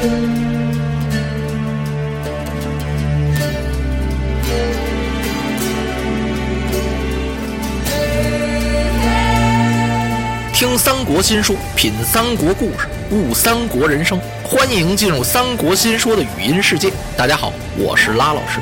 听三国新说，品三国故事，悟三国人生。欢迎进入三国新说的语音世界。大家好，我是拉老师。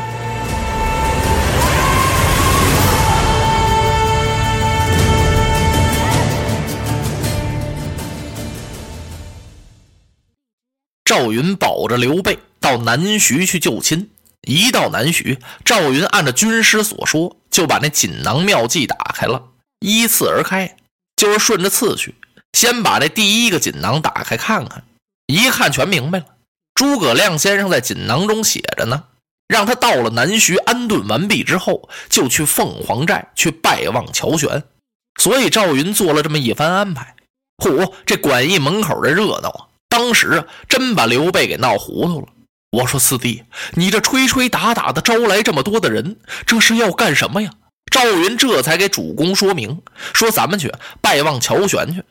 赵云保着刘备到南徐去救亲。一到南徐，赵云按照军师所说，就把那锦囊妙计打开了，依次而开。就是顺着次序，先把这第一个锦囊打开看看，一看全明白了。诸葛亮先生在锦囊中写着呢，让他到了南徐安顿完毕之后，就去凤凰寨去拜望乔玄。所以赵云做了这么一番安排。嚯，这馆驿门口的热闹啊，当时真把刘备给闹糊涂了。我说四弟，你这吹吹打打的招来这么多的人，这是要干什么呀？赵云这才给主公说明，说咱们去拜望乔玄去。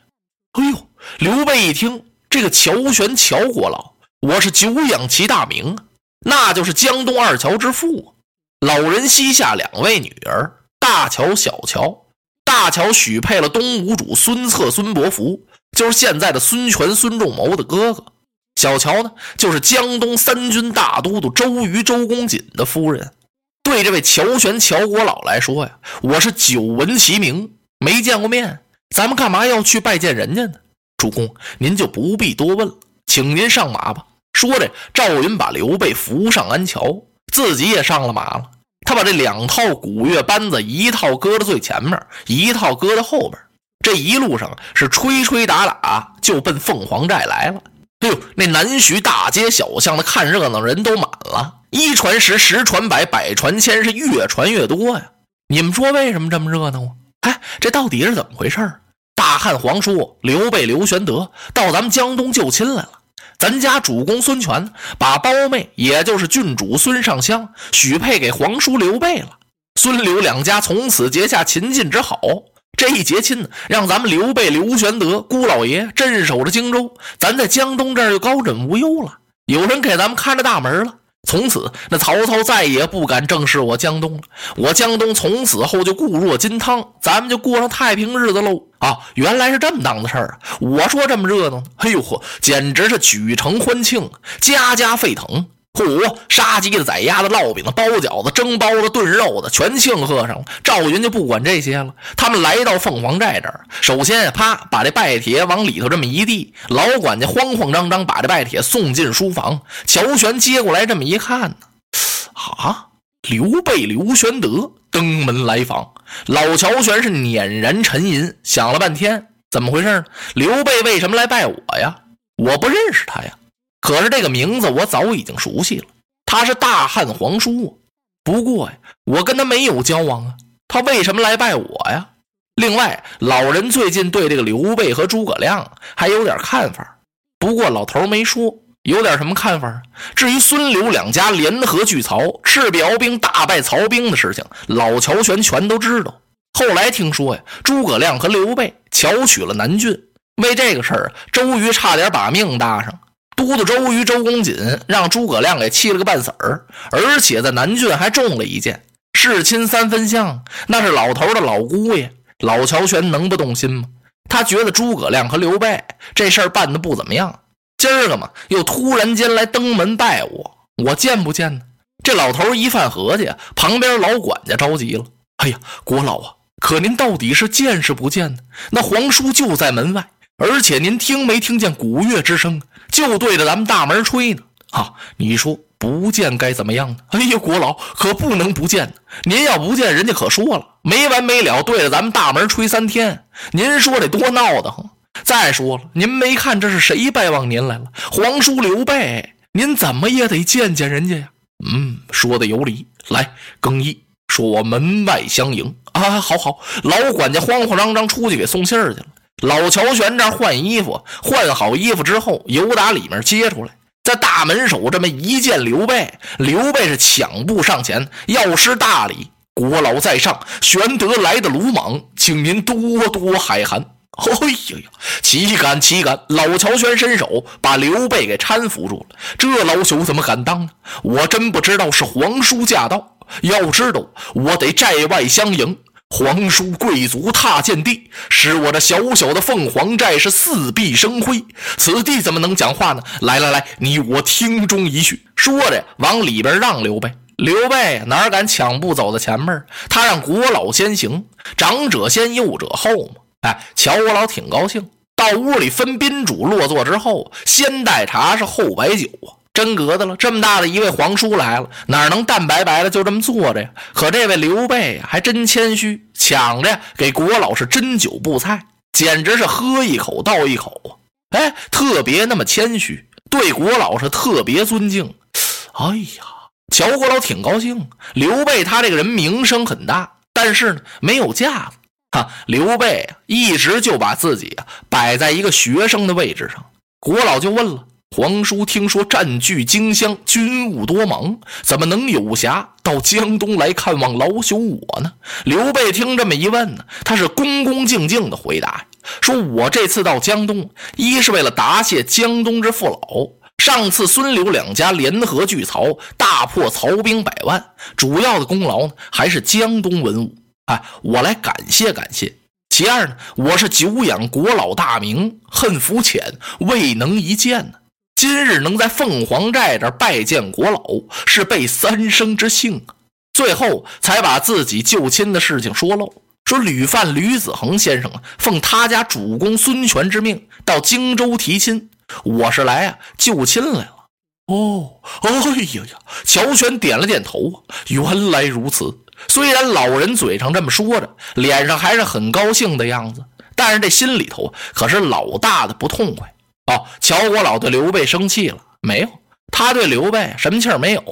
哎呦，刘备一听，这个乔玄乔国老，我是久仰其大名，那就是江东二乔之父。老人膝下两位女儿，大乔、小乔。大乔许配了东吴主孙策、孙伯符，就是现在的孙权、孙仲谋的哥哥。小乔呢，就是江东三军大都督周瑜、周公瑾的夫人。对这位乔玄乔国老来说呀，我是久闻其名，没见过面，咱们干嘛要去拜见人家呢？主公，您就不必多问了，请您上马吧。说着，赵云把刘备扶上鞍桥，自己也上了马了。他把这两套鼓乐班子，一套搁在最前面，一套搁在后边。这一路上是吹吹打打，就奔凤凰寨来了。哎呦，那南徐大街小巷的看热闹人都满了。一传十，十传百，百传千，是越传越多呀！你们说为什么这么热闹啊？哎，这到底是怎么回事大汉皇叔刘备刘玄德到咱们江东救亲来了。咱家主公孙权把胞妹，也就是郡主孙尚香许配给皇叔刘备了。孙刘两家从此结下秦晋之好。这一结亲呢，让咱们刘备刘玄德姑老爷镇守着荆州，咱在江东这儿就高枕无忧了。有人给咱们看着大门了。从此，那曹操再也不敢正视我江东了。我江东从此后就固若金汤，咱们就过上太平日子喽！啊，原来是这么当的事儿啊！我说这么热闹，哎呦呵，简直是举城欢庆，家家沸腾。虎，杀鸡的、宰鸭的、烙饼的、包饺子、蒸包子、炖肉的，全庆贺上了。赵云就不管这些了。他们来到凤凰寨这儿，首先啪把这拜帖往里头这么一递，老管家慌慌张张把这拜帖送进书房。乔玄接过来这么一看呢，啊，刘备刘玄德登门来访。老乔玄是捻然沉吟，想了半天，怎么回事呢？刘备为什么来拜我呀？我不认识他呀。可是这个名字我早已经熟悉了，他是大汉皇叔。不过呀，我跟他没有交往啊，他为什么来拜我呀？另外，老人最近对这个刘备和诸葛亮还有点看法，不过老头没说有点什么看法。至于孙刘两家联合拒曹、赤壁鏖兵大败曹兵的事情，老乔玄全都知道。后来听说呀，诸葛亮和刘备巧取了南郡，为这个事儿，周瑜差点把命搭上。都督周瑜、周公瑾让诸葛亮给气了个半死儿，而且在南郡还中了一箭。世亲三分相，那是老头的老姑爷。老乔玄能不动心吗？他觉得诸葛亮和刘备这事儿办的不怎么样。今儿个嘛，又突然间来登门拜我，我见不见呢？这老头一犯合计，旁边老管家着急了：“哎呀，国老啊，可您到底是见是不见呢？那皇叔就在门外，而且您听没听见鼓乐之声？”就对着咱们大门吹呢，啊！你说不见该怎么样呢？哎呀，国老可不能不见呢。您要不见，人家可说了，没完没了对着咱们大门吹三天。您说得多闹得慌！再说了，您没看这是谁拜望您来了？皇叔刘备，您怎么也得见见人家呀？嗯，说的有理。来，更衣，说我门外相迎啊！好好，老管家慌慌张张出去给送信儿去了。老乔玄这换衣服，换好衣服之后，由打里面接出来，在大门首这么一见刘备，刘备是抢步上前，要施大礼：“国老在上，玄德来的鲁莽，请您多多海涵。”哎呀呀，岂敢岂敢！老乔玄伸手把刘备给搀扶住了。这老朽怎么敢当呢？我真不知道是皇叔驾到。要知道，我得寨外相迎。皇叔贵族踏见地，使我这小小的凤凰寨是四壁生辉。此地怎么能讲话呢？来来来，你我听中一叙。说着，往里边让刘备。刘备哪敢抢步走在前面？他让国老先行，长者先，幼者后嘛。哎，乔国老挺高兴。到屋里分宾主落座之后，先带茶是后摆酒啊。真格的了，这么大的一位皇叔来了，哪能淡白白的就这么坐着呀？可这位刘备还真谦虚，抢着给国老是斟酒布菜，简直是喝一口倒一口啊！哎，特别那么谦虚，对国老是特别尊敬。哎呀，乔国老挺高兴。刘备他这个人名声很大，但是呢没有架子。哈，刘备啊，一直就把自己啊摆在一个学生的位置上。国老就问了。皇叔听说占据荆襄，军务多忙，怎么能有暇到江东来看望老朽我呢？刘备听这么一问呢，他是恭恭敬敬的回答说：“我这次到江东，一是为了答谢江东之父老。上次孙刘两家联合拒曹，大破曹兵百万，主要的功劳呢，还是江东文武。哎，我来感谢感谢。其二呢，我是久仰国老大名，恨浮浅，未能一见呢。”今日能在凤凰寨这拜见国老，是备三生之幸啊！最后才把自己救亲的事情说漏，说吕范吕子恒先生啊，奉他家主公孙权之命到荆州提亲，我是来啊救亲来了。哦，哎呀呀！乔玄点了点头啊，原来如此。虽然老人嘴上这么说着，脸上还是很高兴的样子，但是这心里头可是老大的不痛快。哦，乔国老对刘备生气了没有？他对刘备什么气儿没有？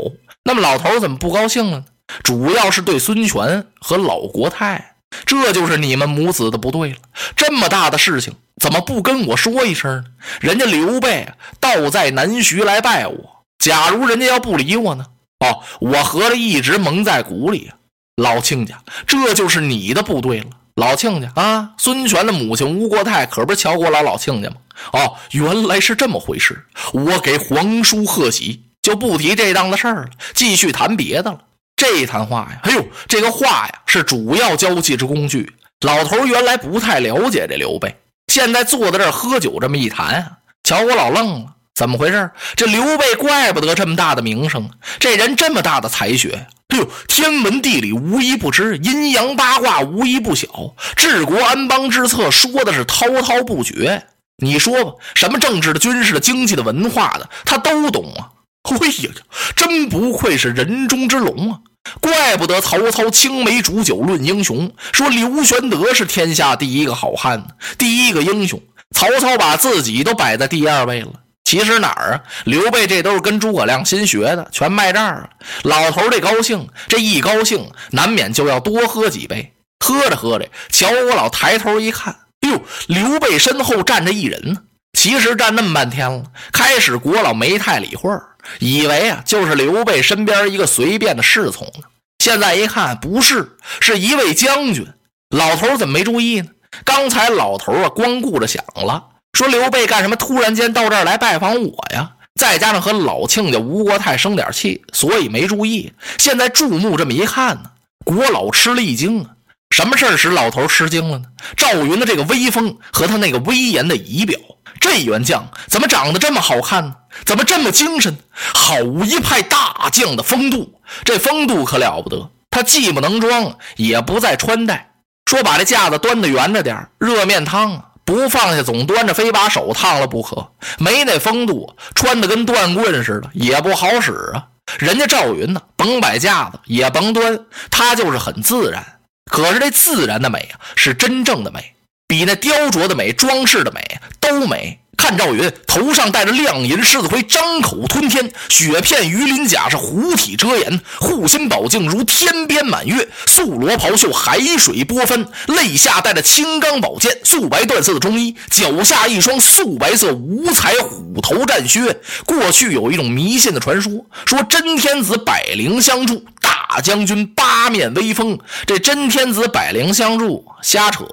那么老头怎么不高兴了呢？主要是对孙权和老国泰，这就是你们母子的不对了。这么大的事情，怎么不跟我说一声呢？人家刘备倒在南徐来拜我，假如人家要不理我呢？哦，我合着一直蒙在鼓里啊！老亲家，这就是你的不对了。老亲家啊，孙权的母亲吴国太可不是乔国老老亲家吗？哦，原来是这么回事。我给皇叔贺喜，就不提这档子事儿了，继续谈别的了。这谈话呀，哎呦，这个话呀是主要交际之工具。老头原来不太了解这刘备，现在坐在这儿喝酒，这么一谈啊，乔国老愣了，怎么回事？这刘备怪不得这么大的名声，这人这么大的才学。哎呦，天文地理无一不知，阴阳八卦无一不晓，治国安邦之策说的是滔滔不绝。你说吧，什么政治的、军事的、经济的、文化的，他都懂啊！哎呀，真不愧是人中之龙啊！怪不得曹操青梅煮酒论英雄，说刘玄德是天下第一个好汉，第一个英雄。曹操把自己都摆在第二位了。其实哪儿啊？刘备这都是跟诸葛亮新学的，全卖这儿了。老头这高兴，这一高兴，难免就要多喝几杯。喝着喝着，乔国老抬头一看，哟，刘备身后站着一人呢。其实站那么半天了，开始国老没太理会儿，以为啊就是刘备身边一个随便的侍从呢。现在一看，不是，是一位将军。老头怎么没注意呢？刚才老头啊光顾着想了。说刘备干什么？突然间到这儿来拜访我呀？再加上和老亲家吴国泰生点气，所以没注意。现在注目这么一看呢，国老吃了一惊啊！什么事使老头吃惊了呢？赵云的这个威风和他那个威严的仪表，这员将怎么长得这么好看呢？怎么这么精神？好一派大将的风度，这风度可了不得。他既不能装，也不再穿戴。说把这架子端得圆着点热面汤啊！不放下，总端着，非把手烫了不可。没那风度，穿的跟断棍似的，也不好使啊。人家赵云呢，甭摆架子，也甭端，他就是很自然。可是这自然的美啊，是真正的美，比那雕琢的美、装饰的美都美。看赵云头上戴着亮银狮子盔，张口吞天，雪片鱼鳞甲是虎体遮颜，护心宝镜如天边满月，素罗袍袖海水波翻，肋下带着青钢宝剑，素白缎色的中衣，脚下一双素白色五彩虎头战靴。过去有一种迷信的传说，说真天子百灵相助，大将军八面威风，这真天子百灵相助，瞎扯。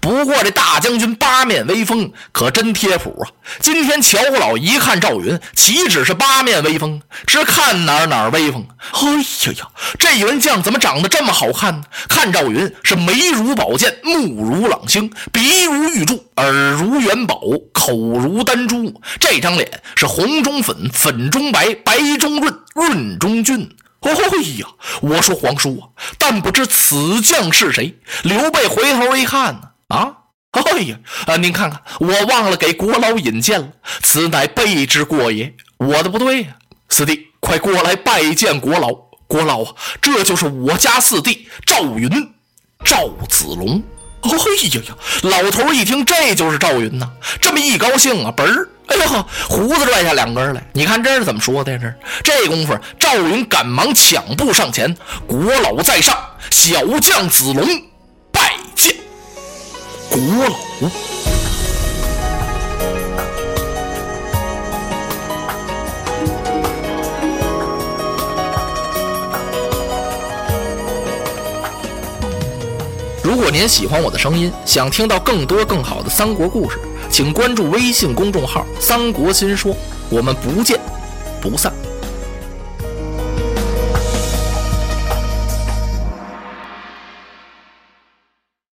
不过这大将军八面威风可真贴谱啊！今天乔老一看赵云，岂止是八面威风，是看哪哪威风。哎呀呀，这员将怎么长得这么好看呢？看赵云是眉如宝剑，目如朗星，鼻如玉柱，耳如元宝，口如丹珠。这张脸是红中粉，粉中白，白中润，润中俊。哦呀！我说皇叔啊，但不知此将是谁？刘备回头一看呢，啊，哎呀，啊，您看看，我忘了给国老引荐了，此乃备之过也。我的不对呀，四弟，快过来拜见国老。国老啊，这就是我家四弟赵云，赵子龙。哎呀呀！老头一听，这就是赵云呐，这么一高兴啊，嘣儿。哎呦，胡子拽下两根来！你看这是怎么说的？这这功夫，赵云赶忙抢步上前，国老在上，小将子龙拜见国老。如果您喜欢我的声音，想听到更多更好的三国故事。请关注微信公众号“三国新说”，我们不见不散。